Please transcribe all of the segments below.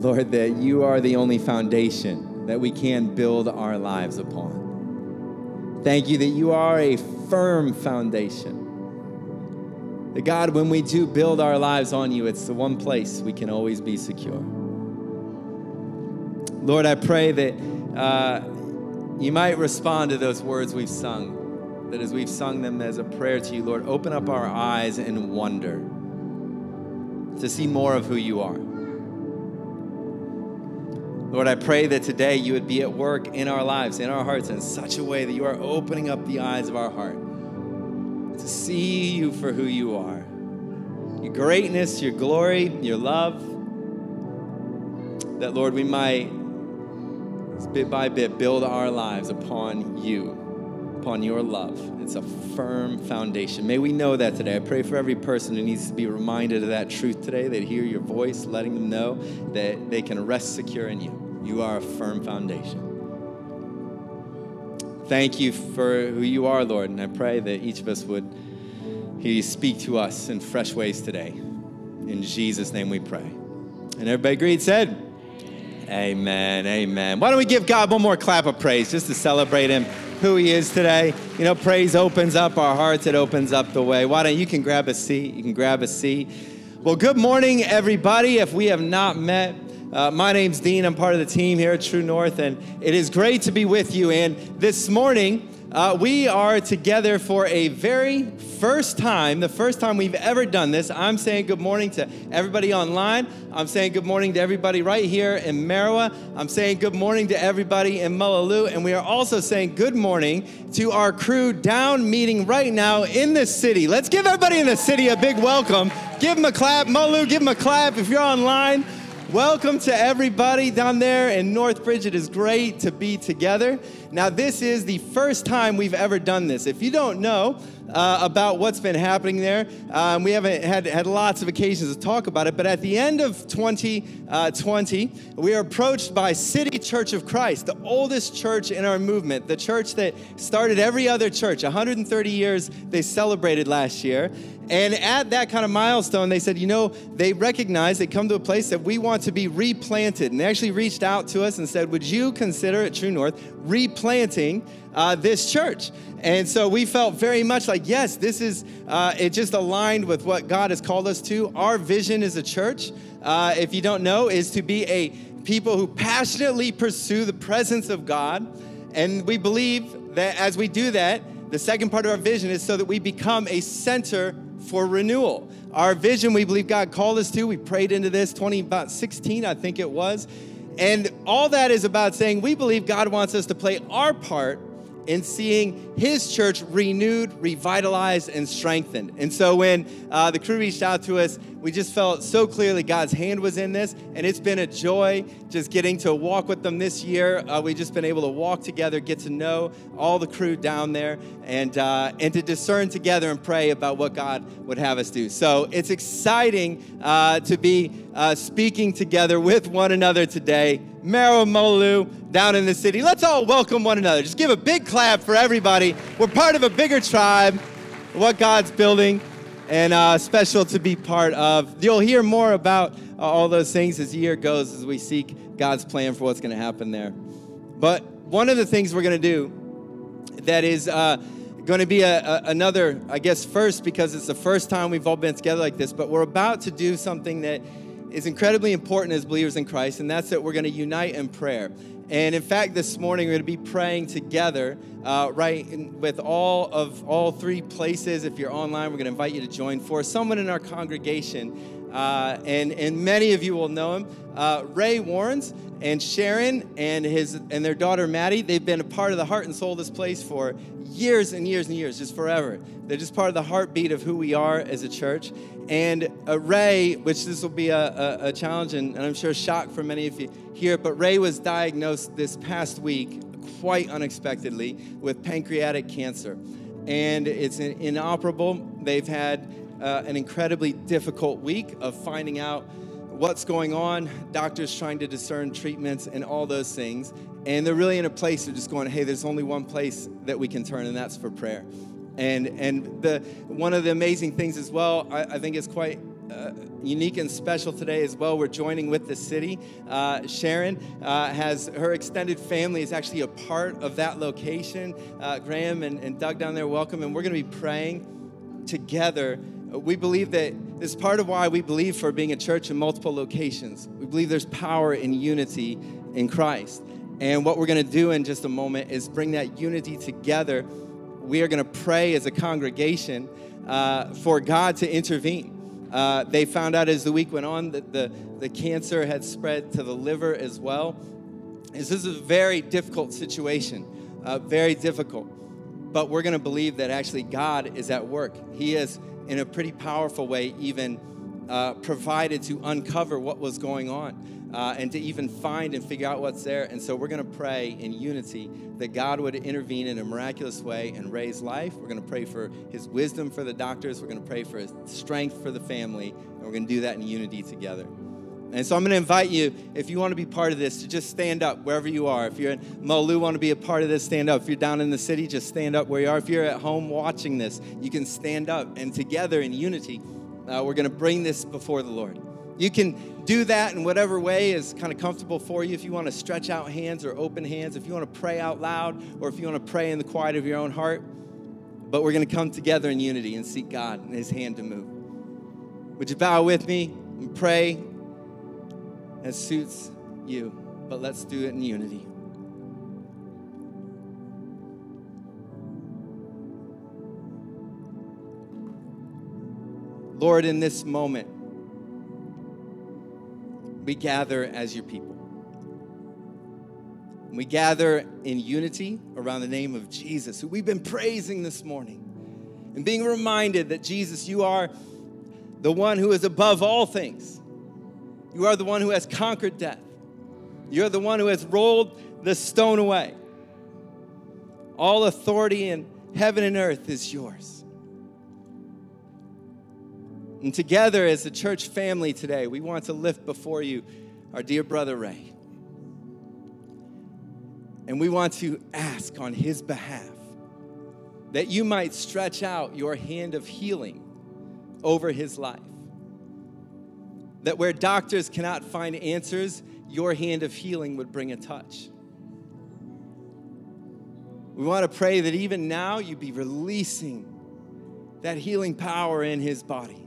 Lord, that you are the only foundation that we can build our lives upon. Thank you that you are a firm foundation. That God, when we do build our lives on you, it's the one place we can always be secure. Lord, I pray that uh, you might respond to those words we've sung, that as we've sung them as a prayer to you, Lord, open up our eyes and wonder to see more of who you are. Lord, I pray that today you would be at work in our lives, in our hearts, in such a way that you are opening up the eyes of our heart to see you for who you are your greatness, your glory, your love. That, Lord, we might, bit by bit, build our lives upon you, upon your love. It's a firm foundation. May we know that today. I pray for every person who needs to be reminded of that truth today, that hear your voice, letting them know that they can rest secure in you. You are a firm foundation. Thank you for who you are, Lord, and I pray that each of us would hear you speak to us in fresh ways today. In Jesus' name we pray. And everybody agreed, said, Amen, amen. Why don't we give God one more clap of praise just to celebrate Him, who He is today? You know, praise opens up our hearts, it opens up the way. Why don't you can grab a seat? You can grab a seat. Well, good morning, everybody. If we have not met, uh, my name's Dean. I'm part of the team here at True North, and it is great to be with you. And this morning, uh, we are together for a very first time, the first time we've ever done this. I'm saying good morning to everybody online. I'm saying good morning to everybody right here in Marawa. I'm saying good morning to everybody in Mullaloo. And we are also saying good morning to our crew down meeting right now in the city. Let's give everybody in the city a big welcome. Give them a clap. Mullaloo, give them a clap if you're online. Welcome to everybody down there in Northbridge. It is great to be together. Now, this is the first time we've ever done this. If you don't know uh, about what's been happening there, um, we haven't had, had lots of occasions to talk about it, but at the end of 2020, uh, we are approached by City Church of Christ, the oldest church in our movement, the church that started every other church. 130 years they celebrated last year. And at that kind of milestone, they said, you know, they recognize they come to a place that we want to be replanted. And they actually reached out to us and said, would you consider at True North replanting uh, this church? And so we felt very much like, yes, this is, uh, it just aligned with what God has called us to. Our vision as a church, uh, if you don't know, is to be a people who passionately pursue the presence of God. And we believe that as we do that, the second part of our vision is so that we become a center for renewal. Our vision, we believe God called us to. We prayed into this 20, about 16, I think it was. And all that is about saying we believe God wants us to play our part in seeing his church renewed, revitalized, and strengthened. And so when uh, the crew reached out to us, we just felt so clearly God's hand was in this, and it's been a joy just getting to walk with them this year. Uh, we've just been able to walk together, get to know all the crew down there, and uh, and to discern together and pray about what God would have us do. So it's exciting uh, to be uh, speaking together with one another today. Marawa Mullaloo down in the city. Let's all welcome one another. Just give a big clap for everybody. We're part of a bigger tribe, what God's building and uh, special to be part of. You'll hear more about uh, all those things as the year goes as we seek God's plan for what's going to happen there. But one of the things we're going to do that is uh, going to be a, a, another, I guess, first because it's the first time we've all been together like this, but we're about to do something that is incredibly important as believers in Christ, and that's that we're going to unite in prayer. And in fact, this morning we're going to be praying together, uh, right, in, with all of all three places. If you're online, we're going to invite you to join. For someone in our congregation, uh, and and many of you will know him, uh, Ray Warrens and Sharon and his and their daughter Maddie. They've been a part of the heart and soul of this place for years and years and years, just forever. They're just part of the heartbeat of who we are as a church. And uh, Ray, which this will be a, a, a challenge and, and I'm sure a shock for many of you here, but Ray was diagnosed this past week, quite unexpectedly, with pancreatic cancer. And it's inoperable. They've had uh, an incredibly difficult week of finding out what's going on, doctors trying to discern treatments and all those things. And they're really in a place of just going, hey, there's only one place that we can turn, and that's for prayer. And, and the, one of the amazing things as well, I, I think is quite uh, unique and special today as well. We're joining with the city. Uh, Sharon uh, has her extended family is actually a part of that location. Uh, Graham and, and Doug down there, welcome. And we're going to be praying together. We believe that this is part of why we believe for being a church in multiple locations. We believe there's power in unity in Christ. And what we're going to do in just a moment is bring that unity together. We are going to pray as a congregation uh, for God to intervene. Uh, they found out as the week went on that the, the cancer had spread to the liver as well. This is a very difficult situation, uh, very difficult. But we're going to believe that actually God is at work. He is, in a pretty powerful way, even uh, provided to uncover what was going on uh, and to even find and figure out what's there. And so we're going to pray in unity that God would intervene in a miraculous way and raise life. We're going to pray for his wisdom for the doctors. We're going to pray for his strength for the family. And we're going to do that in unity together. And so I'm going to invite you, if you want to be part of this, to just stand up wherever you are. If you're in Molu, want to be a part of this, stand up. If you're down in the city, just stand up where you are. If you're at home watching this, you can stand up. And together in unity, uh, we're going to bring this before the Lord. You can do that in whatever way is kind of comfortable for you. If you want to stretch out hands or open hands, if you want to pray out loud, or if you want to pray in the quiet of your own heart. But we're going to come together in unity and seek God and His hand to move. Would you bow with me and pray as suits you? But let's do it in unity. Lord, in this moment, we gather as your people. We gather in unity around the name of Jesus, who we've been praising this morning, and being reminded that Jesus, you are the one who is above all things. You are the one who has conquered death. You're the one who has rolled the stone away. All authority in heaven and earth is yours. And together as a church family today, we want to lift before you our dear brother Ray. And we want to ask on his behalf that you might stretch out your hand of healing over his life. That where doctors cannot find answers, your hand of healing would bring a touch. We want to pray that even now you be releasing that healing power in his body.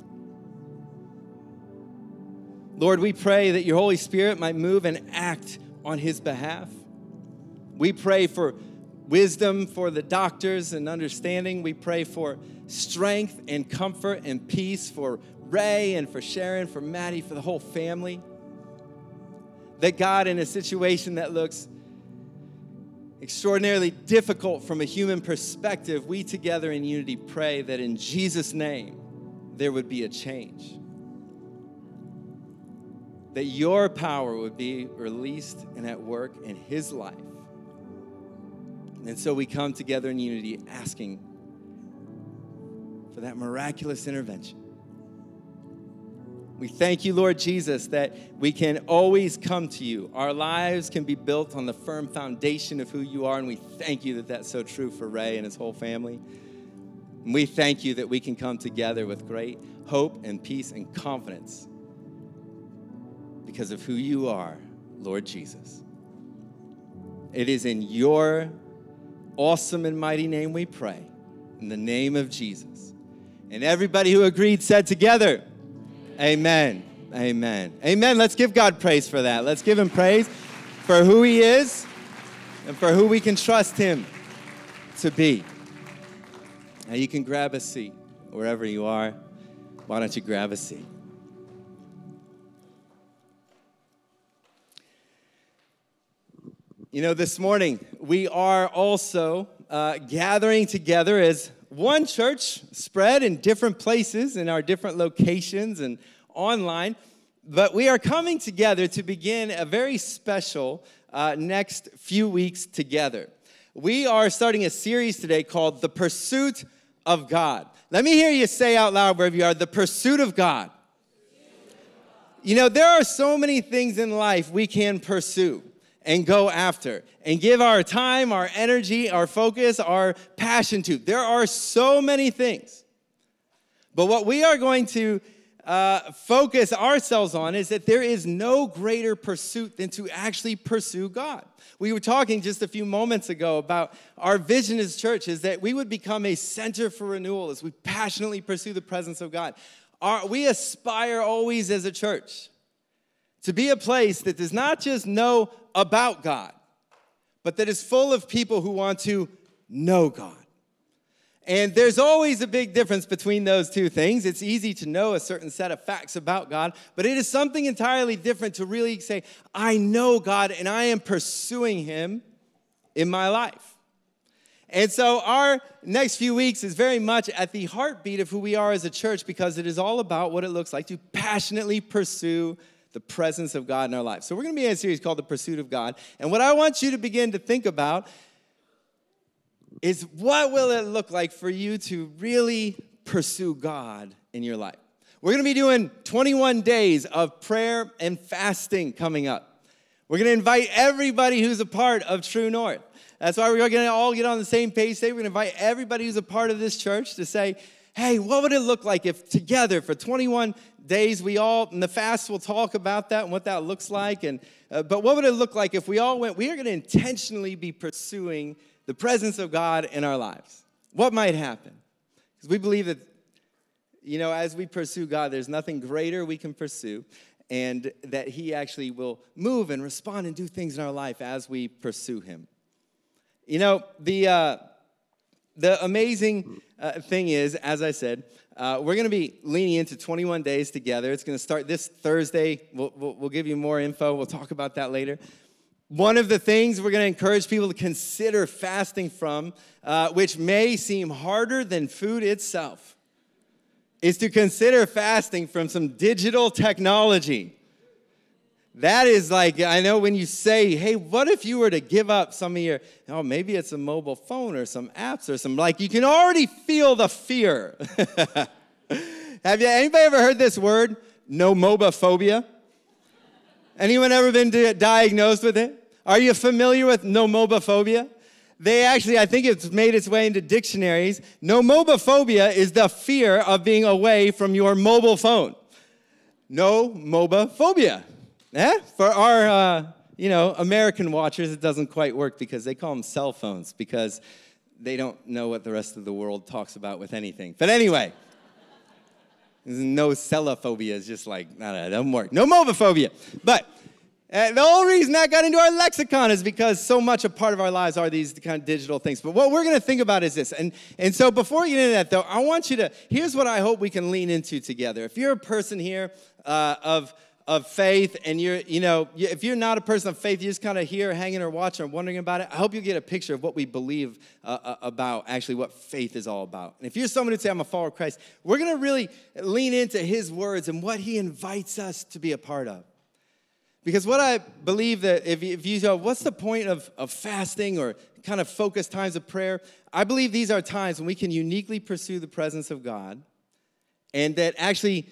Lord, we pray that your Holy Spirit might move and act on his behalf. We pray for wisdom for the doctors and understanding. We pray for strength and comfort and peace for Ray and for Sharon, for Maddie, for the whole family. That God, in a situation that looks extraordinarily difficult from a human perspective, we together in unity pray that in Jesus' name there would be a change that your power would be released and at work in his life. And so we come together in unity asking for that miraculous intervention. We thank you, Lord Jesus, that we can always come to you. Our lives can be built on the firm foundation of who you are, and we thank you that that's so true for Ray and his whole family. And we thank you that we can come together with great hope and peace and confidence because of who you are, Lord Jesus. It is in your awesome and mighty name we pray, in the name of Jesus. And everybody who agreed said together, Amen. Amen. Amen. Let's give God praise for that. Let's give Him praise for who He is and for who we can trust Him to be. Now you can grab a seat wherever you are. Why don't you grab a seat? You know, this morning we are also uh, gathering together as one church spread in different places in our different locations and online, but we are coming together to begin a very special uh, next few weeks together. We are starting a series today called The Pursuit of God. Let me hear you say out loud wherever you are the pursuit of God. You know, there are so many things in life we can pursue and go after and give our time, our energy, our focus, our passion to. There are so many things. But what we are going to uh, focus ourselves on is that there is no greater pursuit than to actually pursue God. We were talking just a few moments ago about our vision as church is that we would become a center for renewal as we passionately pursue the presence of God. Our, we aspire always as a church to be a place that does not just know about God, but that is full of people who want to know God. And there's always a big difference between those two things. It's easy to know a certain set of facts about God, but it is something entirely different to really say, I know God and I am pursuing Him in my life. And so, our next few weeks is very much at the heartbeat of who we are as a church because it is all about what it looks like to passionately pursue the presence of God in our life. So, we're going to be in a series called The Pursuit of God. And what I want you to begin to think about is what will it look like for you to really pursue God in your life? We're gonna be doing 21 days of prayer and fasting coming up. We're gonna invite everybody who's a part of True North. That's why we're gonna all get on the same page today. We're gonna invite everybody who's a part of this church to say, hey, what would it look like if together for 21 days we all, in the fast, we'll talk about that and what that looks like. And, uh, but what would it look like if we all went, we are gonna intentionally be pursuing the presence of God in our lives. What might happen? Because we believe that, you know, as we pursue God, there's nothing greater we can pursue, and that He actually will move and respond and do things in our life as we pursue Him. You know, the, uh, the amazing uh, thing is, as I said, uh, we're going to be leaning into 21 days together. It's going to start this Thursday. We'll, we'll, we'll, give you more info. We'll talk about that later. One of the things we're going to encourage people to consider fasting from, uh, which may seem harder than food itself, is to consider fasting from some digital technology. That is like, I know when you say, hey, what if you were to give up some of your, oh, maybe it's a mobile phone or some apps or some, like, you can already feel the fear. Have you, anybody ever heard this word, No nomobophobia? Anyone ever been diagnosed with it? Are you familiar with nomobophobia? They actually, I think it's made its way into dictionaries. Nomobophobia is the fear of being away from your mobile phone. Nomobophobia. Eh? For our, uh, you know, American watchers, it doesn't quite work because they call them cell phones because they don't know what the rest of the world talks about with anything. But anyway, no cellophobia is just like, no, no, it doesn't work. Nomobophobia. But and the whole reason that got into our lexicon is because so much a part of our lives are these kind of digital things. But what we're going to think about is this. And, and so before we get into that, though, I want you to, here's what I hope we can lean into together. If you're a person here uh, of, of faith and you're, you know, if you're not a person of faith, you're just kind of here hanging or watching or wondering about it, I hope you get a picture of what we believe uh, uh about, actually, what faith is all about. And if you're someone who say, I'm a follower of Christ, we're going to really lean into his words and what he invites us to be a part of. Because what I believe that if, if you go, what's the point of, of fasting or kind of focused times of prayer? I believe these are times when we can uniquely pursue the presence of God. And that actually,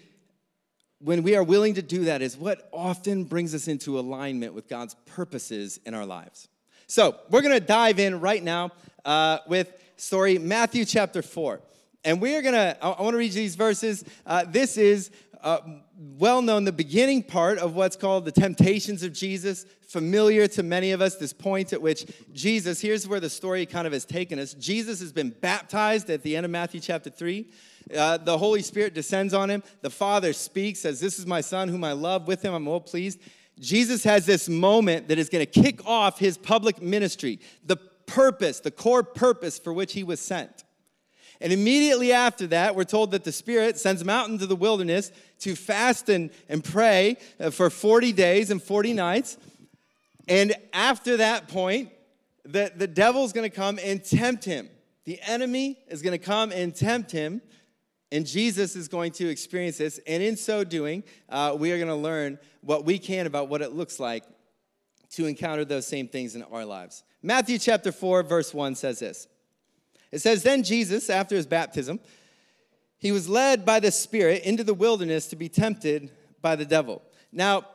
when we are willing to do that, is what often brings us into alignment with God's purposes in our lives. So we're going to dive in right now uh, with story Matthew chapter 4. And we are going to, I want to read these verses. Uh, this is uh, well known, the beginning part of what's called the temptations of Jesus, familiar to many of us, this point at which Jesus, here's where the story kind of has taken us. Jesus has been baptized at the end of Matthew chapter 3. Uh, the Holy Spirit descends on him. The Father speaks, says, This is my Son whom I love. With him I'm well pleased. Jesus has this moment that is going to kick off his public ministry, the purpose, the core purpose for which he was sent. And immediately after that, we're told that the Spirit sends him out into the wilderness to fast and, and pray uh, for 40 days and 40 nights. And after that point, the, the devil's gonna come and tempt him. The enemy is gonna come and tempt him, and Jesus is going to experience this. And in so doing, uh, we are gonna learn what we can about what it looks like to encounter those same things in our lives. Matthew chapter 4, verse 1 says this it says, Then Jesus, after his baptism, he was led by the Spirit into the wilderness to be tempted by the devil. Now,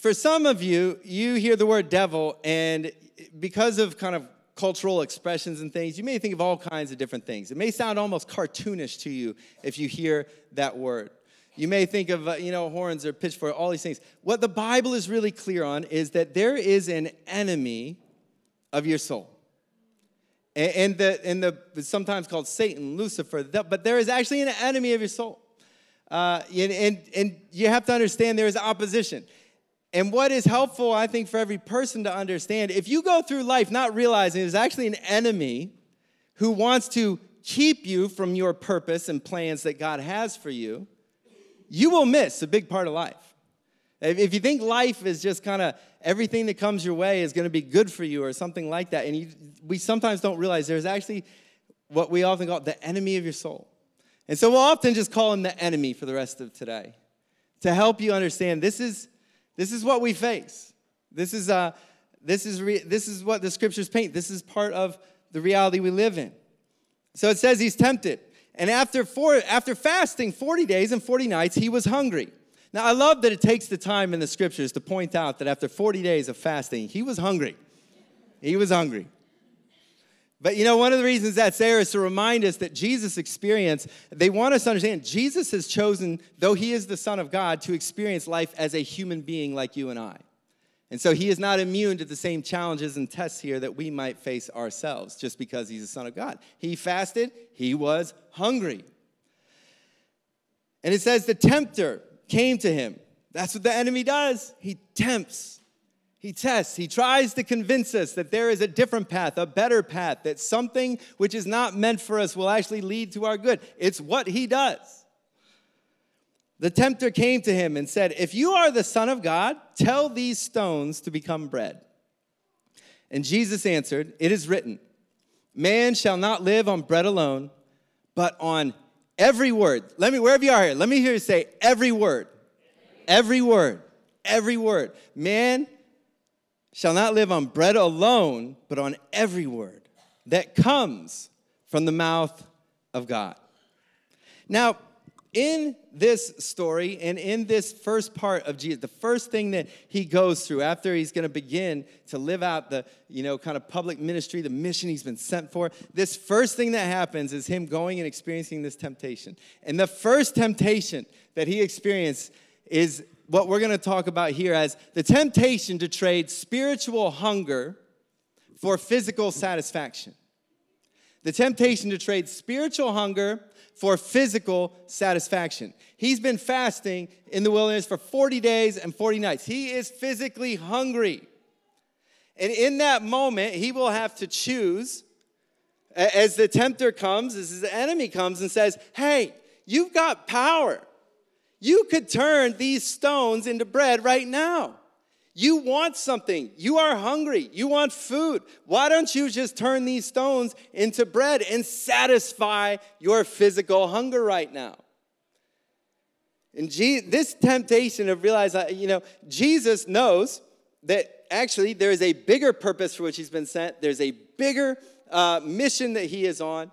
for some of you, you hear the word devil, and because of kind of cultural expressions and things, you may think of all kinds of different things. It may sound almost cartoonish to you if you hear that word. You may think of, uh, you know, horns or pitchfork, all these things. What the Bible is really clear on is that there is an enemy of your soul. And, the, and the, sometimes called Satan, Lucifer, but there is actually an enemy of your soul. Uh, and, and, and you have to understand there is opposition. And what is helpful, I think, for every person to understand, if you go through life not realizing there's actually an enemy who wants to keep you from your purpose and plans that God has for you, you will miss a big part of life. If you think life is just kind of everything that comes your way is going to be good for you or something like that, and you, we sometimes don't realize there's actually what we often call the enemy of your soul. And so we'll often just call him the enemy for the rest of today to help you understand this is, this is what we face. This is, uh, this, is re- this is what the scriptures paint. This is part of the reality we live in. So it says he's tempted. And after, four, after fasting 40 days and 40 nights, he was hungry. Now, I love that it takes the time in the scriptures to point out that after 40 days of fasting, he was hungry. He was hungry. But you know, one of the reasons that's there is to remind us that Jesus experienced, they want us to understand Jesus has chosen, though he is the Son of God, to experience life as a human being like you and I. And so he is not immune to the same challenges and tests here that we might face ourselves just because he's the Son of God. He fasted, he was hungry. And it says the tempter came to him. That's what the enemy does. He tempts, he tests, he tries to convince us that there is a different path, a better path, that something which is not meant for us will actually lead to our good. It's what he does. The tempter came to him and said, If you are the Son of God, tell these stones to become bread. And Jesus answered, It is written, Man shall not live on bread alone, but on every word. Let me, wherever you are here, let me hear you say, Every word. Every word. Every word. Man shall not live on bread alone, but on every word that comes from the mouth of God. Now, in this story and in this first part of Jesus, the first thing that he goes through after he's going to begin to live out the, you know, kind of public ministry, the mission he's been sent for, this first thing that happens is him going and experiencing this temptation. And the first temptation that he experienced is what we're going to talk about here as the temptation to trade spiritual hunger for physical satisfaction. The temptation to trade spiritual hunger for physical satisfaction. He's been fasting in the wilderness for 40 days and 40 nights. He is physically hungry. And in that moment, he will have to choose as the tempter comes, as the enemy comes and says, Hey, you've got power. You could turn these stones into bread right now. You want something. You are hungry. You want food. Why don't you just turn these stones into bread and satisfy your physical hunger right now? And Jesus, this temptation of realize, you know, Jesus knows that actually there is a bigger purpose for which he's been sent. There's a bigger uh, mission that he is on.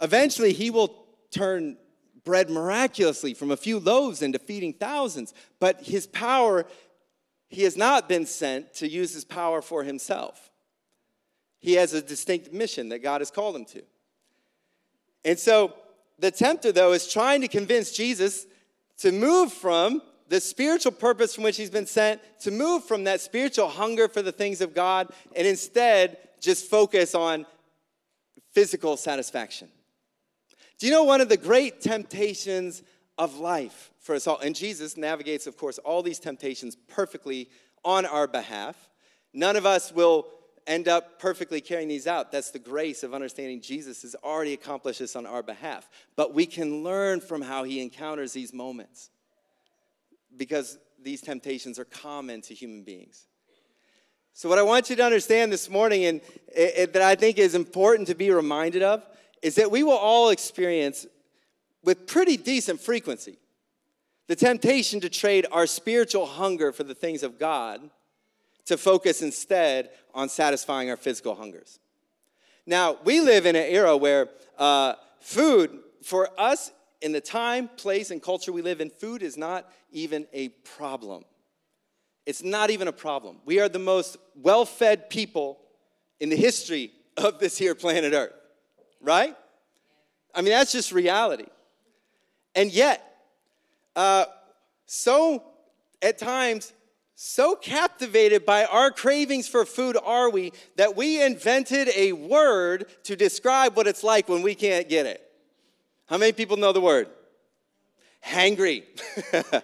Eventually, he will turn bread miraculously from a few loaves into feeding thousands. But his power he has not been sent to use his power for himself. He has a distinct mission that God has called him to. And so the tempter, though, is trying to convince Jesus to move from the spiritual purpose from which he's been sent, to move from that spiritual hunger for the things of God, and instead just focus on physical satisfaction. Do you know one of the great temptations of life for us all. And Jesus navigates, of course, all these temptations perfectly on our behalf. None of us will end up perfectly carrying these out. That's the grace of understanding Jesus has already accomplished this on our behalf. But we can learn from how he encounters these moments because these temptations are common to human beings. So, what I want you to understand this morning, and it, it, that I think is important to be reminded of, is that we will all experience with pretty decent frequency the temptation to trade our spiritual hunger for the things of God to focus instead on satisfying our physical hungers. Now, we live in an era where uh, food, for us, in the time, place, and culture we live in, food is not even a problem. It's not even a problem. We are the most well fed people in the history of this here planet Earth, right? I mean, that's just reality. And yet, uh, so at times so captivated by our cravings for food are we that we invented a word to describe what it's like when we can't get it. How many people know the word? Hangry.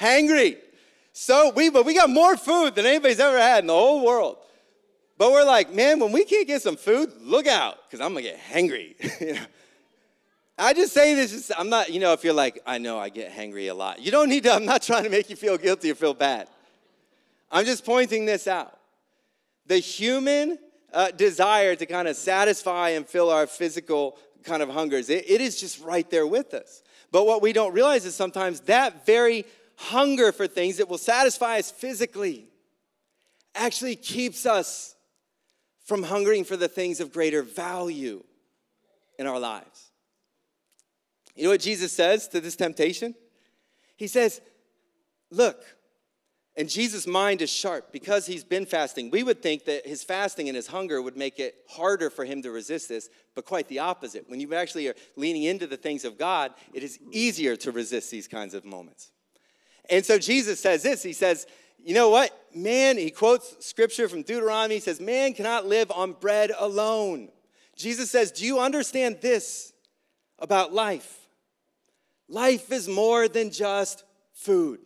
Hangry. So we but we got more food than anybody's ever had in the whole world. But we're like, man, when we can't get some food, look out, because I'm gonna get hangry. you know? I just say this, just, I'm not, you know, if you're like, I know I get hangry a lot. You don't need to, I'm not trying to make you feel guilty or feel bad. I'm just pointing this out. The human uh, desire to kind of satisfy and fill our physical kind of hungers, it, it is just right there with us. But what we don't realize is sometimes that very hunger for things that will satisfy us physically actually keeps us from hungering for the things of greater value in our lives. You know what Jesus says to this temptation? He says, Look, and Jesus' mind is sharp because he's been fasting. We would think that his fasting and his hunger would make it harder for him to resist this, but quite the opposite. When you actually are leaning into the things of God, it is easier to resist these kinds of moments. And so Jesus says this He says, You know what? Man, he quotes scripture from Deuteronomy. He says, Man cannot live on bread alone. Jesus says, Do you understand this about life? Life is more than just food.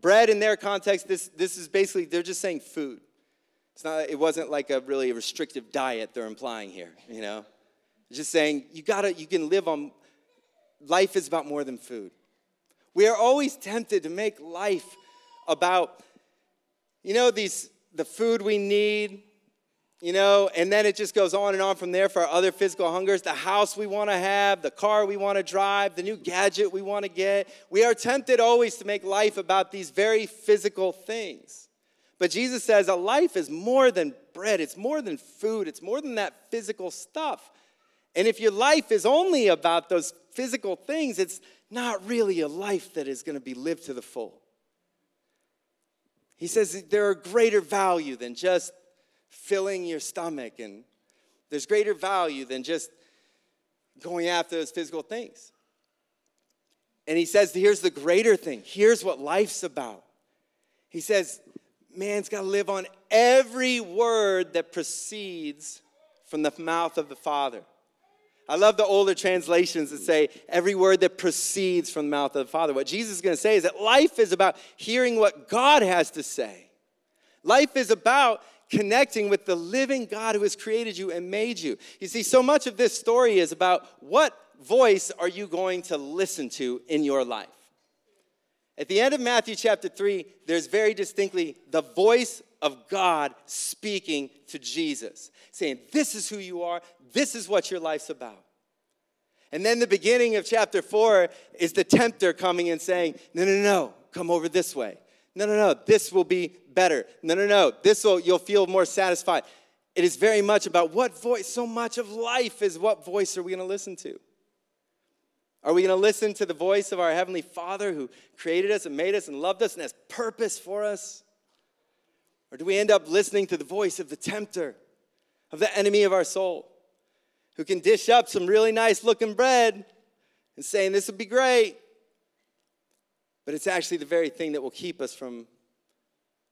Bread in their context, this, this is basically, they're just saying food. It's not, it wasn't like a really restrictive diet they're implying here, you know? just saying you gotta, you can live on, life is about more than food. We are always tempted to make life about, you know, these, the food we need, you know, and then it just goes on and on from there for our other physical hungers the house we want to have, the car we want to drive, the new gadget we want to get. We are tempted always to make life about these very physical things. But Jesus says a life is more than bread, it's more than food, it's more than that physical stuff. And if your life is only about those physical things, it's not really a life that is going to be lived to the full. He says there are greater value than just filling your stomach. And there's greater value than just going after those physical things. And he says, here's the greater thing. Here's what life's about. He says, man's got to live on every word that proceeds from the mouth of the Father. I love the older translations that say every word that proceeds from the mouth of the Father. What Jesus is going to say is that life is about hearing what God has to say. Life is about connecting with the living God who has created you and made you. You see, so much of this story is about what voice are you going to listen to in your life? At the end of Matthew chapter 3, there's very distinctly the voice of God speaking to Jesus, saying, This is who you are, this is what your life's about. And then the beginning of chapter 4 is the tempter coming and saying, No, no, no, come over this way. No, no, no, this will be better. No, no, no, this will, you'll feel more satisfied. It is very much about what voice, so much of life is what voice are we going to listen to? Are we going to listen to the voice of our Heavenly Father who created us and made us and loved us and has purpose for us? Or do we end up listening to the voice of the tempter, of the enemy of our soul, who can dish up some really nice looking bread and saying, This would be great, but it's actually the very thing that will keep us from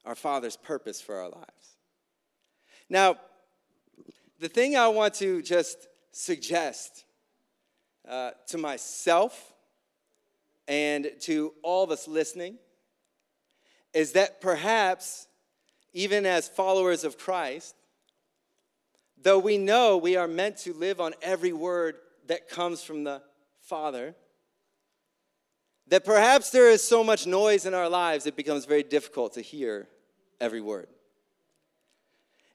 our Father's purpose for our lives. Now, the thing I want to just suggest uh, to myself and to all of us listening is that perhaps, even as followers of Christ, though we know we are meant to live on every word that comes from the Father, that perhaps there is so much noise in our lives it becomes very difficult to hear every word.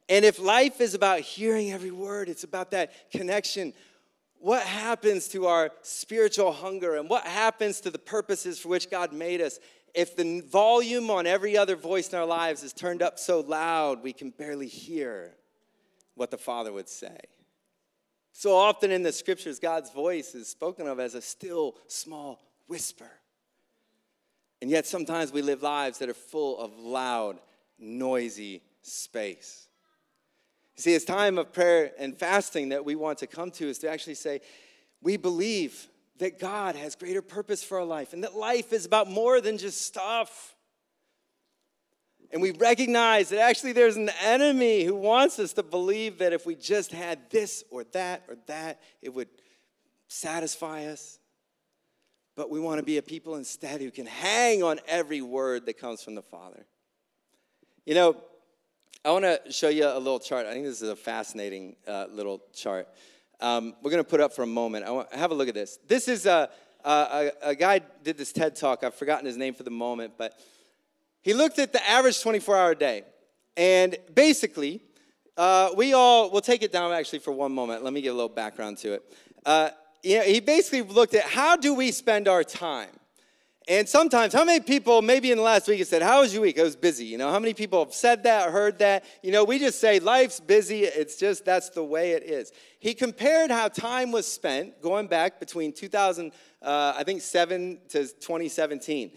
And if life is about hearing every word, it's about that connection. What happens to our spiritual hunger and what happens to the purposes for which God made us if the volume on every other voice in our lives is turned up so loud we can barely hear what the Father would say? So often in the scriptures, God's voice is spoken of as a still small whisper. And yet sometimes we live lives that are full of loud, noisy space. You see, it's time of prayer and fasting that we want to come to is to actually say, we believe that God has greater purpose for our life and that life is about more than just stuff. And we recognize that actually there's an enemy who wants us to believe that if we just had this or that or that, it would satisfy us. But we want to be a people instead who can hang on every word that comes from the Father. You know, I want to show you a little chart. I think this is a fascinating uh, little chart. Um, we're going to put up for a moment. I want, have a look at this. This is a, a, a guy did this TED talk. I've forgotten his name for the moment, but he looked at the average 24 hour day. And basically, uh, we all, we'll take it down actually for one moment. Let me give a little background to it. Uh, you know, he basically looked at how do we spend our time? And sometimes, how many people, maybe in the last week, have said, How was your week? I was busy. You know, how many people have said that, heard that? You know, we just say, Life's busy. It's just, that's the way it is. He compared how time was spent going back between 2000, uh, I think, 7 to 2017.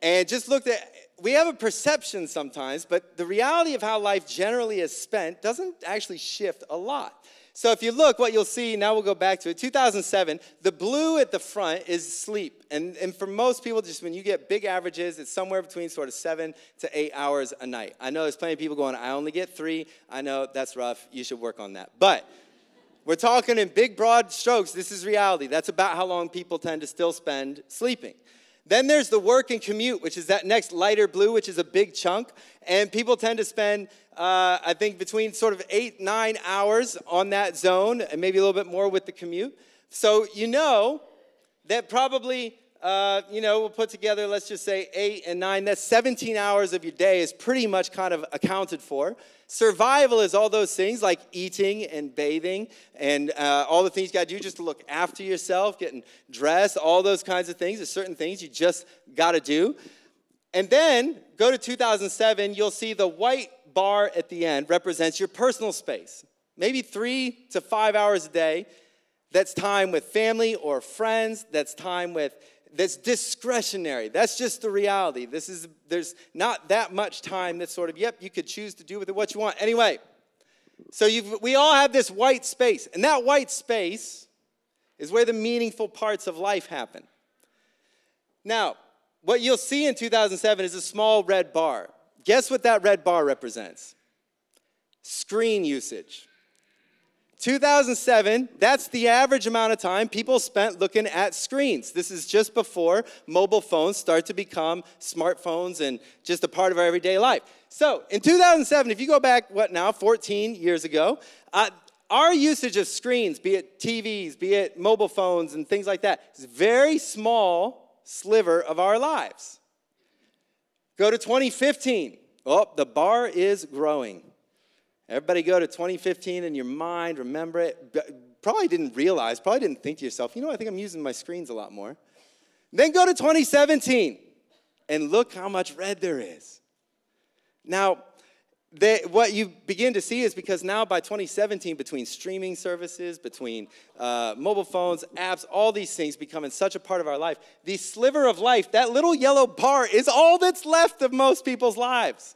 And just looked at, we have a perception sometimes, but the reality of how life generally is spent doesn't actually shift a lot. So if you look, what you'll see, now we'll go back to it, 2007, the blue at the front is sleep. And, and for most people, just when you get big averages, it's somewhere between sort of seven to eight hours a night. I know there's plenty of people going, I only get three. I know that's rough. You should work on that. But we're talking in big, broad strokes. This is reality. That's about how long people tend to still spend sleeping. Then there's the work and commute, which is that next lighter blue, which is a big chunk. And people tend to spend, uh, I think, between sort of eight, nine hours on that zone, and maybe a little bit more with the commute. So you know that probably, uh, you know, we'll put together, let's just say eight and nine, that's 17 hours of your day is pretty much kind of accounted for. Survival is all those things like eating and bathing and uh, all the things you got to do just to look after yourself, getting dressed, all those kinds of things. There's certain things you just got to do. And then go to 2007, you'll see the white bar at the end represents your personal space. Maybe three to five hours a day. That's time with family or friends. That's time with that's discretionary. That's just the reality. This is there's not that much time that's sort of yep, you could choose to do with it what you want. Anyway, so you we all have this white space, and that white space is where the meaningful parts of life happen. Now, what you'll see in 2007 is a small red bar. Guess what that red bar represents? Screen usage. 2007, that's the average amount of time people spent looking at screens. This is just before mobile phones start to become smartphones and just a part of our everyday life. So, in 2007, if you go back, what now, 14 years ago, uh, our usage of screens, be it TVs, be it mobile phones, and things like that, is a very small sliver of our lives. Go to 2015. Oh, the bar is growing. Everybody go to 2015 in your mind, remember it. Probably didn't realize, probably didn't think to yourself, you know, I think I'm using my screens a lot more. Then go to 2017 and look how much red there is. Now, they, what you begin to see is because now by 2017, between streaming services, between uh, mobile phones, apps, all these things becoming such a part of our life, the sliver of life, that little yellow bar, is all that's left of most people's lives.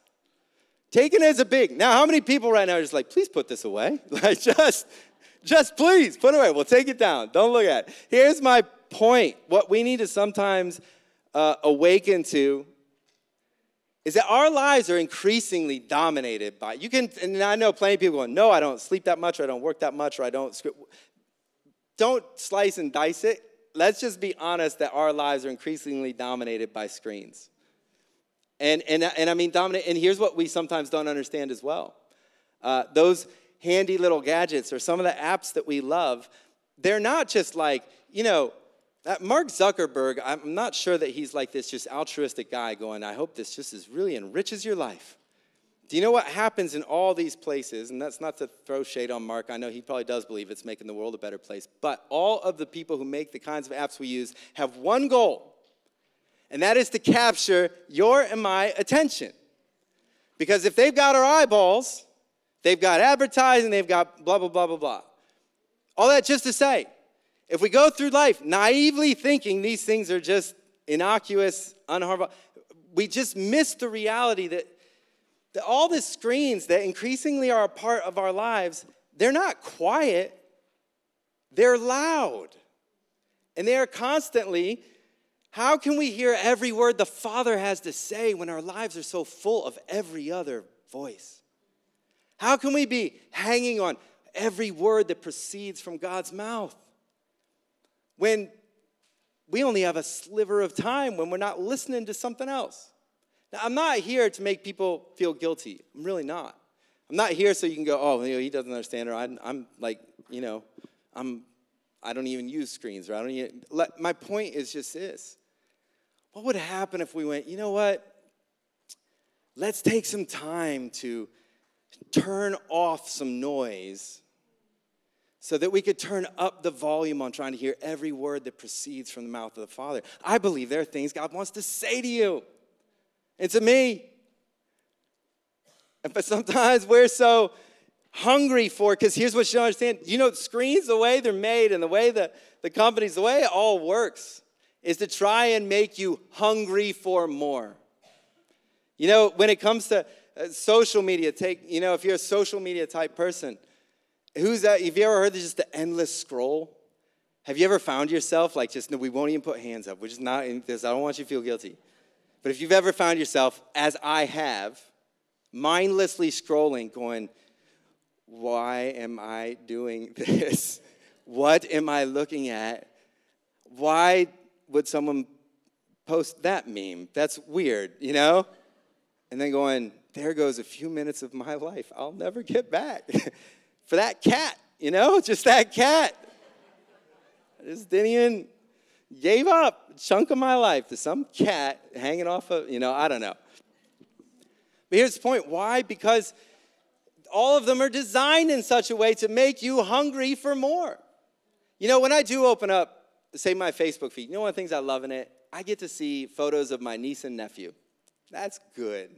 Taken as a big. Now, how many people right now are just like, please put this away? Like, just, just please put it away. We'll take it down. Don't look at it. Here's my point. What we need to sometimes uh, awaken to is that our lives are increasingly dominated by you can and i know plenty of people going no i don't sleep that much or i don't work that much or i don't don't slice and dice it let's just be honest that our lives are increasingly dominated by screens and, and, and I mean, dominate, and here's what we sometimes don't understand as well. Uh, those handy little gadgets or some of the apps that we love, they're not just like, you know, Mark Zuckerberg, I'm not sure that he's like this just altruistic guy going, I hope this just is really enriches your life. Do you know what happens in all these places? And that's not to throw shade on Mark. I know he probably does believe it's making the world a better place. But all of the people who make the kinds of apps we use have one goal, and that is to capture your and my attention. Because if they've got our eyeballs, they've got advertising, they've got blah, blah, blah, blah, blah. All that just to say, if we go through life naively thinking these things are just innocuous, unharmful, we just miss the reality that, that all the screens that increasingly are a part of our lives, they're not quiet, they're loud. And they are constantly, how can we hear every word the Father has to say when our lives are so full of every other voice? How can we be hanging on every word that proceeds from God's mouth when we only have a sliver of time when we're not listening to something else? Now, I'm not here to make people feel guilty. I'm really not. I'm not here so you can go, oh, you know, he doesn't understand, or I'm, I'm like, you know, I'm, I don't even use screens, or I don't even. Let, my point is just this: What would happen if we went, you know what? Let's take some time to turn off some noise so that we could turn up the volume on trying to hear every word that proceeds from the mouth of the Father. I believe there are things God wants to say to you and to me. But sometimes we're so hungry for because here's what you don't understand. You know, screens, the way they're made and the way the, the companies, the way it all works is to try and make you hungry for more. You know, when it comes to uh, social media, take, you know, if you're a social media type person, who's that? Have you ever heard of just the endless scroll? Have you ever found yourself like just, no, we won't even put hands up. We're just not in this. I don't want you to feel guilty. But if you've ever found yourself, as I have, mindlessly scrolling, going, why am I doing this? What am I looking at? Why would someone post that meme? That's weird, you know? And then going, there goes a few minutes of my life I'll never get back. For that cat, you know, just that cat. Just didn't even gave up a chunk of my life to some cat hanging off of, you know, I don't know. But here's the point why? Because all of them are designed in such a way to make you hungry for more. You know, when I do open up, say, my Facebook feed, you know one of the things I love in it? I get to see photos of my niece and nephew. That's good.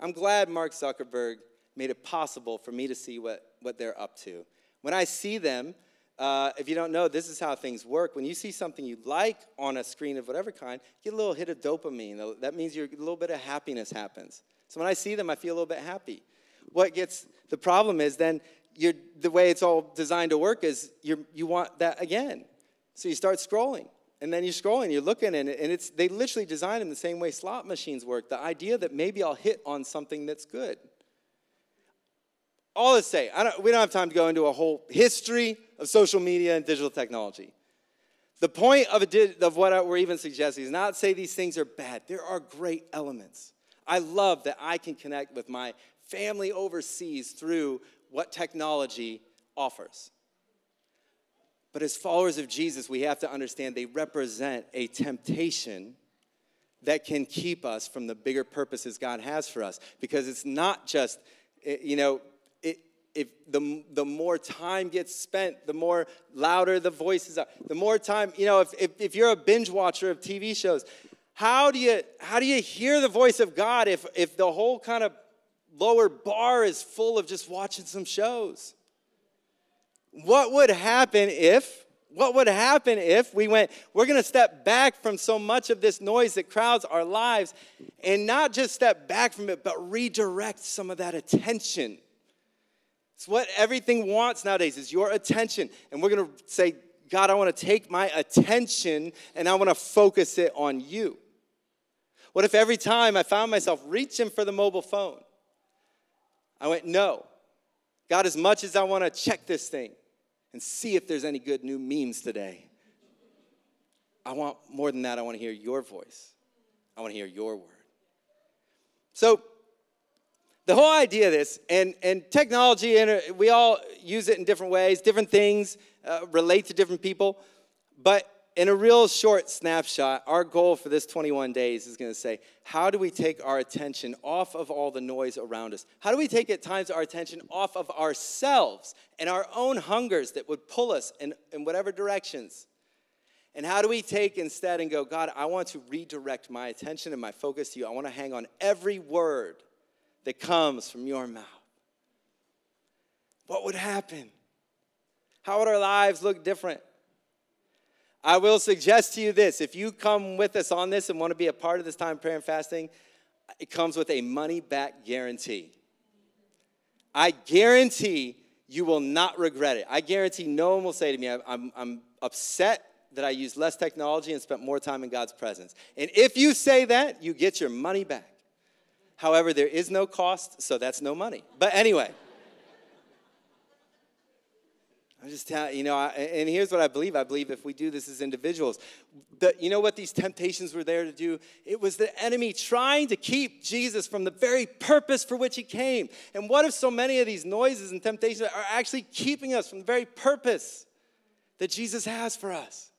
I'm glad Mark Zuckerberg made it possible for me to see what, what they're up to. When I see them, uh, if you don't know, this is how things work. When you see something you like on a screen of whatever kind, you get a little hit of dopamine. That means a little bit of happiness happens. So when I see them, I feel a little bit happy. What gets the problem is then the way it's all designed to work is you you want that again. So you start scrolling. And then you're scrolling, you're looking, and, it's, they literally design them the same way slot machines work. The idea that maybe I'll hit on something that's good all to say, don't, we don't have time to go into a whole history of social media and digital technology. The point of, a, of what we're even suggesting is not say these things are bad. There are great elements. I love that I can connect with my family overseas through what technology offers. But as followers of Jesus, we have to understand they represent a temptation that can keep us from the bigger purposes God has for us. Because it's not just, eh, you know, if the, the more time gets spent, the more louder the voices are. The more time, you know, if, if, if you're a binge watcher of TV shows, how do you how do you hear the voice of God if if the whole kind of lower bar is full of just watching some shows? What would happen if what would happen if we went, we're going to step back from so much of this noise that crowds our lives and not just step back from it, but redirect some of that attention it's what everything wants nowadays is your attention. And we're going to say, God, I want to take my attention and I want to focus it on you. What if every time I found myself reaching for the mobile phone, I went, no. God, as much as I want to check this thing and see if there's any good new memes today, I want more than that. I want to hear your voice. I want to hear your word. So, the whole idea of this, and, and technology, and we all use it in different ways, different things uh, relate to different people. But in a real short snapshot, our goal for this 21 days is going to say, how do we take our attention off of all the noise around us? How do we take at times our attention off of ourselves and our own hungers that would pull us in, in whatever directions? And how do we take instead and go, God, I want to redirect my attention and my focus to you. I want to hang on every word that comes from your mouth. What would happen? How would our lives look different? I will suggest to you this if you come with us on this and want to be a part of this time prayer and fasting, it comes with a money back guarantee. I guarantee you will not regret it. I guarantee no one will say to me, I'm, I'm upset that I used less technology and spent more time in God's presence. And if you say that, you get your money back. However, there is no cost, so that's no money. But anyway, I'm just telling you know, I, and here's what I believe. I believe if we do this as individuals, the, you know what these temptations were there to do? It was the enemy trying to keep Jesus from the very purpose for which he came. And what if so many of these noises and temptations are actually keeping us from the very purpose that Jesus has for us?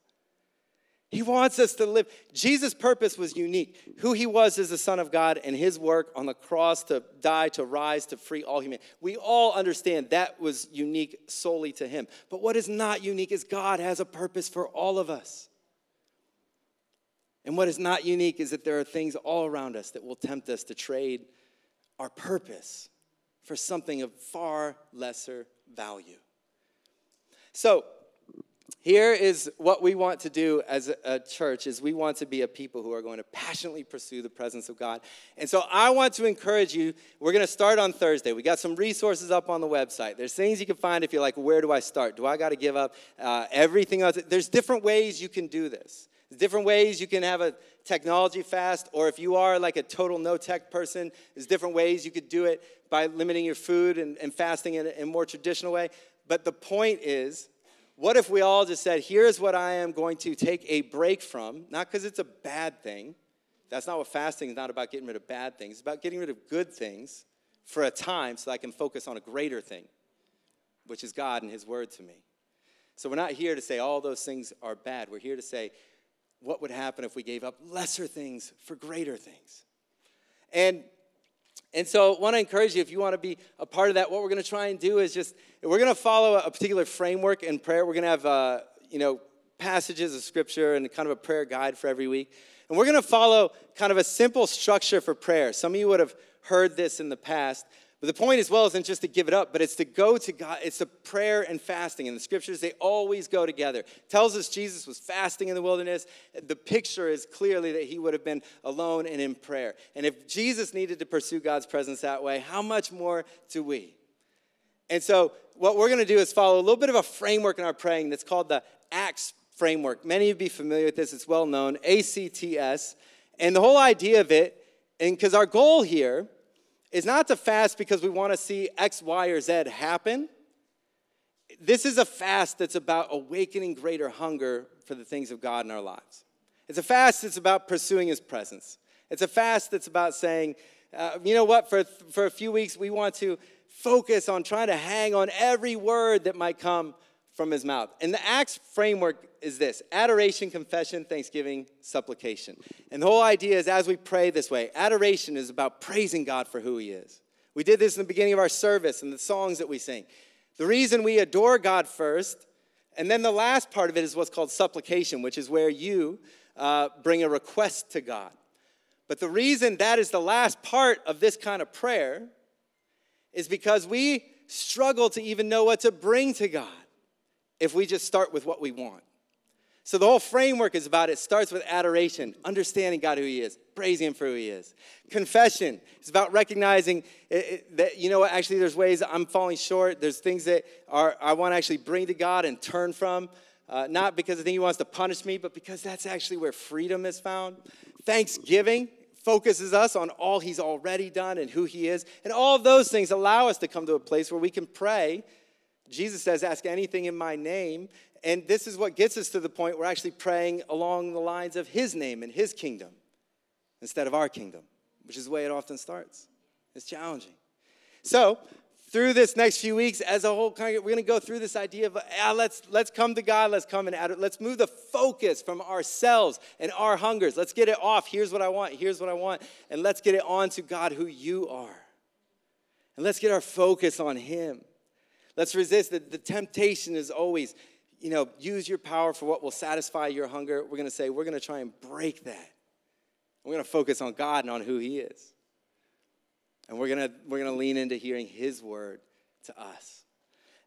He wants us to live. Jesus' purpose was unique. Who he was as the Son of God and his work on the cross to die, to rise, to free all humanity. We all understand that was unique solely to him. But what is not unique is God has a purpose for all of us. And what is not unique is that there are things all around us that will tempt us to trade our purpose for something of far lesser value. So, here is what we want to do as a church is we want to be a people who are going to passionately pursue the presence of god. And so i want to encourage you we're going to start on thursday. We got some resources up on the website. There's things you can find if you're like where do i start? Do i got to give up uh, everything else? There's different ways you can do this. There's different ways you can have a technology fast or if you are like a total no tech person there's different ways you could do it by limiting your food and, and fasting in a, in a more traditional way. But the point is what if we all just said, here's what I am going to take a break from, not because it's a bad thing. That's not what fasting is not about getting rid of bad things. It's about getting rid of good things for a time so I can focus on a greater thing, which is God and His Word to me. So we're not here to say all those things are bad. We're here to say, what would happen if we gave up lesser things for greater things? And and so I want to encourage you, if you want to be a part of that, what we're going to try and do is just, we're going to follow a particular framework in prayer. We're going to have, uh, you know, passages of scripture and kind of a prayer guide for every week. And we're going to follow kind of a simple structure for prayer. Some of you would have heard this in the past, but the point as well isn't just to give it up, but it's to go to God. It's a prayer and fasting. In the scriptures, they always go together. It tells us Jesus was fasting in the wilderness. The picture is clearly that he would have been alone and in prayer. And if Jesus needed to pursue God's presence that way, how much more do we? And so, what we're going to do is follow a little bit of a framework in our praying that's called the ACTS framework. Many of you be familiar with this, it's well known, ACTS. And the whole idea of it, and because our goal here is not to fast because we want to see X, Y, or Z happen. This is a fast that's about awakening greater hunger for the things of God in our lives. It's a fast that's about pursuing His presence. It's a fast that's about saying, uh, you know what, for, for a few weeks, we want to focus on trying to hang on every word that might come from his mouth. And the Acts framework is this adoration, confession, thanksgiving, supplication. And the whole idea is as we pray this way, adoration is about praising God for who he is. We did this in the beginning of our service and the songs that we sing. The reason we adore God first, and then the last part of it is what's called supplication, which is where you uh, bring a request to God. But the reason that is the last part of this kind of prayer is because we struggle to even know what to bring to God if we just start with what we want. So the whole framework is about it starts with adoration, understanding God who He is, praising Him for who He is. Confession is about recognizing that you know what actually there's ways I'm falling short. There's things that are I want to actually bring to God and turn from, uh, not because I think He wants to punish me, but because that's actually where freedom is found. Thanksgiving focuses us on all He's already done and who He is, and all of those things allow us to come to a place where we can pray Jesus says, Ask anything in my name. And this is what gets us to the point we're actually praying along the lines of his name and his kingdom instead of our kingdom, which is the way it often starts. It's challenging. So, through this next few weeks, as a whole congregation, we're going to go through this idea of ah, let's let's come to God, let's come and add it. Let's move the focus from ourselves and our hungers. Let's get it off. Here's what I want. Here's what I want, and let's get it on to God, who you are, and let's get our focus on Him. Let's resist. The, the temptation is always, you know, use your power for what will satisfy your hunger. We're going to say, we're going to try and break that. We're going to focus on God and on who He is. And we're going to, we're going to lean into hearing His word to us.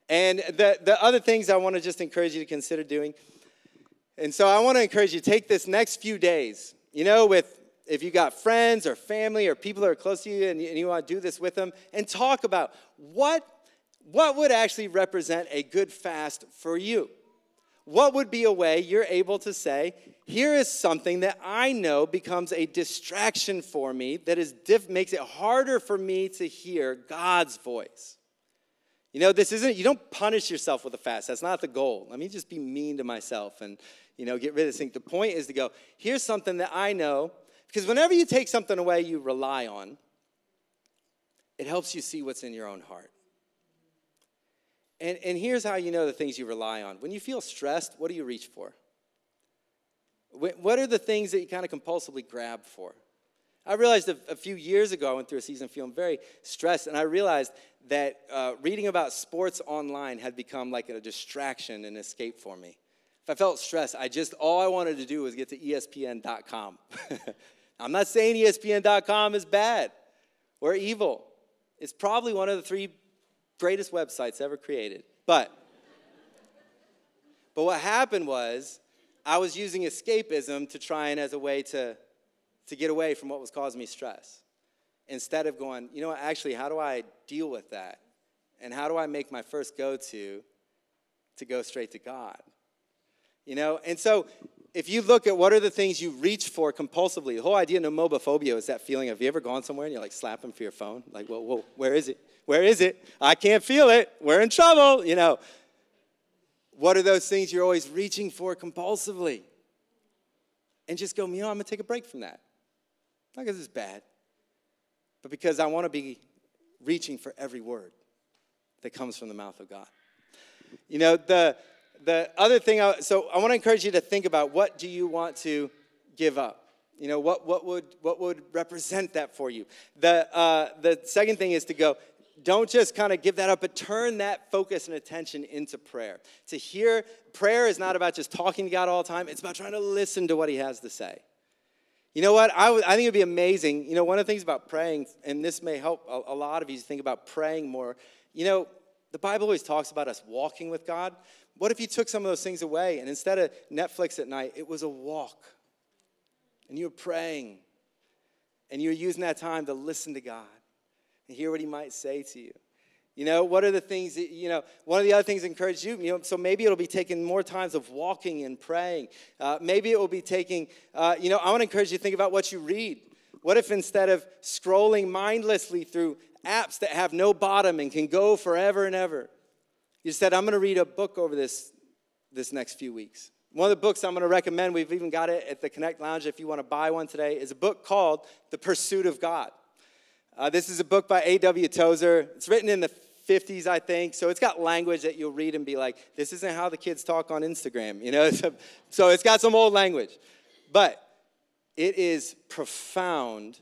And the, the other things I want to just encourage you to consider doing. And so I want to encourage you take this next few days, you know, with if you got friends or family or people that are close to you and you, and you want to do this with them, and talk about what what would actually represent a good fast for you? what would be a way you're able to say, here is something that I know becomes a distraction for me that is diff- makes it harder for me to hear God's voice. You know, this isn't, you don't punish yourself with a fast. That's not the goal. Let me just be mean to myself and, you know, get rid of this thing. The point is to go, here's something that I know, because whenever you take something away you rely on, it helps you see what's in your own heart. And, and here's how you know the things you rely on. When you feel stressed, what do you reach for? What are the things that you kind of compulsively grab for? I realized a, a, few years ago, I went through a season feeling very stressed, and I realized that uh, reading about sports online had become like a distraction and escape for me. If I felt stressed, I just, all I wanted to do was get to ESPN.com. I'm not saying ESPN.com is bad or evil. It's probably one of the three greatest websites ever created. But, but what happened was, I was using escapism to try and as a way to, to get away from what was causing me stress. Instead of going, you know what, actually, how do I deal with that? And how do I make my first go to to go straight to God? You know, and so if you look at what are the things you reach for compulsively, the whole idea of nomophobia is that feeling of, have you ever gone somewhere and you're like slapping for your phone? Like, whoa, whoa, where is it? Where is it? I can't feel it. We're in trouble, you know. What are those things you're always reaching for compulsively? And just go, you know, I'm gonna take a break from that. Not because it's bad, but because I wanna be reaching for every word that comes from the mouth of God. You know, the, the other thing, I, so I wanna encourage you to think about what do you want to give up? You know, what, what, would, what would represent that for you? The, uh, the second thing is to go, don't just kind of give that up, but turn that focus and attention into prayer. To hear, prayer is not about just talking to God all the time, it's about trying to listen to what He has to say. You know what? I, I think it'd be amazing. You know, one of the things about praying, and this may help a, a lot of you to think about praying more. You know, the Bible always talks about us walking with God. What if you took some of those things away and instead of Netflix at night, it was a walk? And you were praying and you were using that time to listen to God and hear what he might say to you. You know, what are the things that, you know, one of the other things that encourage you, you know, so maybe it'll be taking more times of walking and praying. Uh, maybe it will be taking, uh, you know, I want to encourage you to think about what you read. What if instead of scrolling mindlessly through apps that have no bottom and can go forever and ever, you said, I'm going to read a book over this, this next few weeks. One of the books I'm going to recommend, we've even got it at the Connect Lounge if you want to buy one today, is a book called The Pursuit of God. Uh, this is a book by A.W. Tozer. It's written in the 50s, I think. So it's got language that you'll read and be like, this isn't how the kids talk on Instagram, you know? so it's got some old language. But it is profound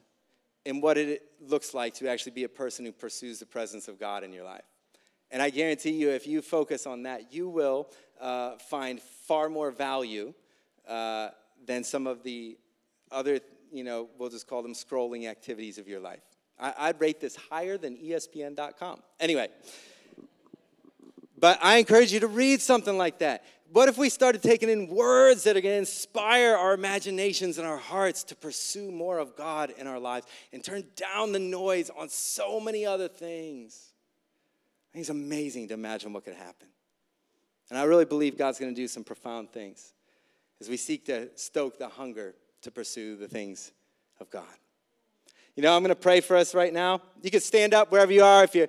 in what it looks like to actually be a person who pursues the presence of God in your life. And I guarantee you, if you focus on that, you will uh, find far more value uh, than some of the other, you know, we'll just call them scrolling activities of your life. I, would rate this higher than ESPN.com. Anyway, but I encourage you to read something like that. What if we started taking in words that are going to inspire our imaginations and our hearts to pursue more of God in our lives and turn down the noise on so many other things? I think it's amazing to imagine what could happen. And I really believe God's going to do some profound things as we seek to stoke the hunger to pursue the things of God. You know, I'm going to pray for us right now. You can stand up wherever you are. If you're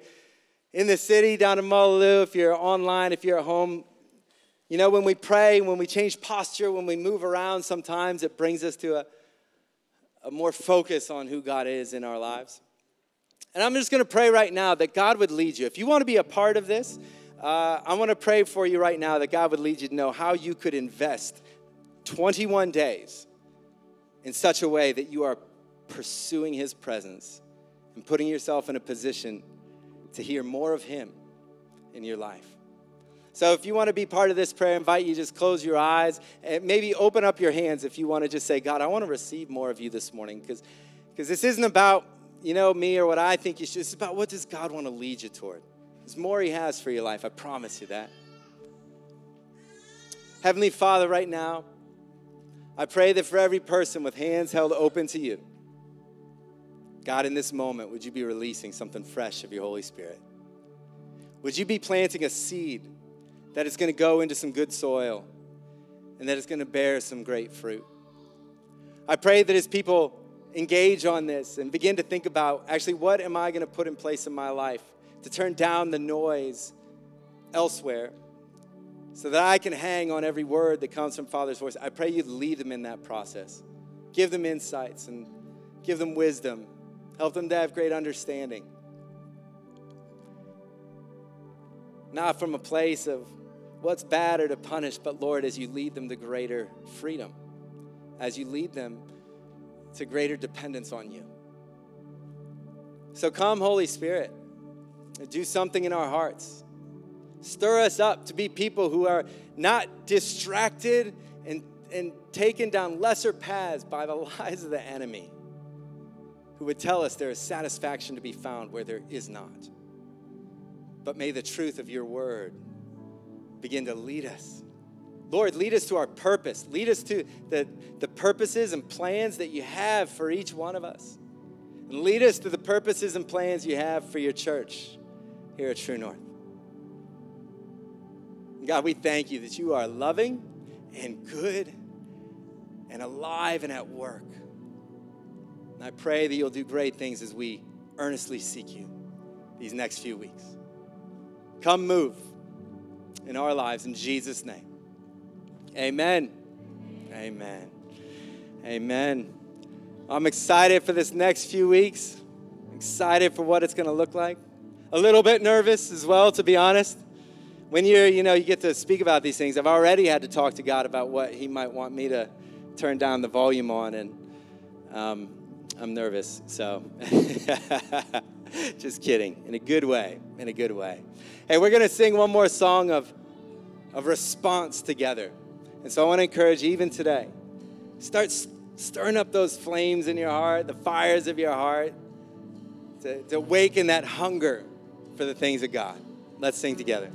in the city, down in Mullaloo, if you're online, if you're at home. You know, when we pray, when we change posture, when we move around, sometimes it brings us to a, a more focus on who God is in our lives. And I'm just going to pray right now that God would lead you. If you want to be a part of this, uh, I want to pray for you right now that God would lead you to know how you could invest 21 days in such a way that you are pursuing His presence and putting yourself in a position to hear more of Him in your life. So, if you want to be part of this prayer, I invite you just close your eyes and maybe open up your hands if you want to just say, God, I want to receive more of you this morning. Because this isn't about, you know, me or what I think you should. It's about what does God want to lead you toward. There's more He has for your life. I promise you that. Heavenly Father, right now, I pray that for every person with hands held open to you, God, in this moment, would you be releasing something fresh of your Holy Spirit? Would you be planting a seed that is going to go into some good soil and that it's going to bear some great fruit. I pray that as people engage on this and begin to think about actually what am I going to put in place in my life to turn down the noise elsewhere so that I can hang on every word that comes from Father's voice. I pray you lead them in that process. Give them insights and give them wisdom. Help them to have great understanding. Not from a place of what's bad or to punish, but Lord, as you lead them to greater freedom, as you lead them to greater dependence on you. So come, Holy Spirit, do something in our hearts. Stir us up to be people who are not distracted and, and taken down lesser paths by the lies of the enemy, who would tell us there is satisfaction to be found where there is not. But may the truth of your word begin to lead us. Lord, lead us to our purpose. Lead us to the, the purposes and plans that you have for each one of us. And lead us to the purposes and plans you have for your church here at True North. God, we thank you that you are loving and good and alive and at work. And I pray that you'll do great things as we earnestly seek you these next few weeks. Come move in our lives in Jesus' name. Amen. Amen. Amen. I'm excited for this next few weeks. Excited for what it's going to look like. A little bit nervous as well, to be honest when you're, you know, you get to speak about these things, I've already had to talk to God about what He might want me to turn down the volume on, and um, I'm nervous. So, just kidding. In a good way. In a good way. Hey, we're gonna sing one more song of of response together, and so I want to encourage you, even today, start stirring up those flames in your heart, the fires of your heart, to, to awaken that hunger for the things of God. Let's sing together.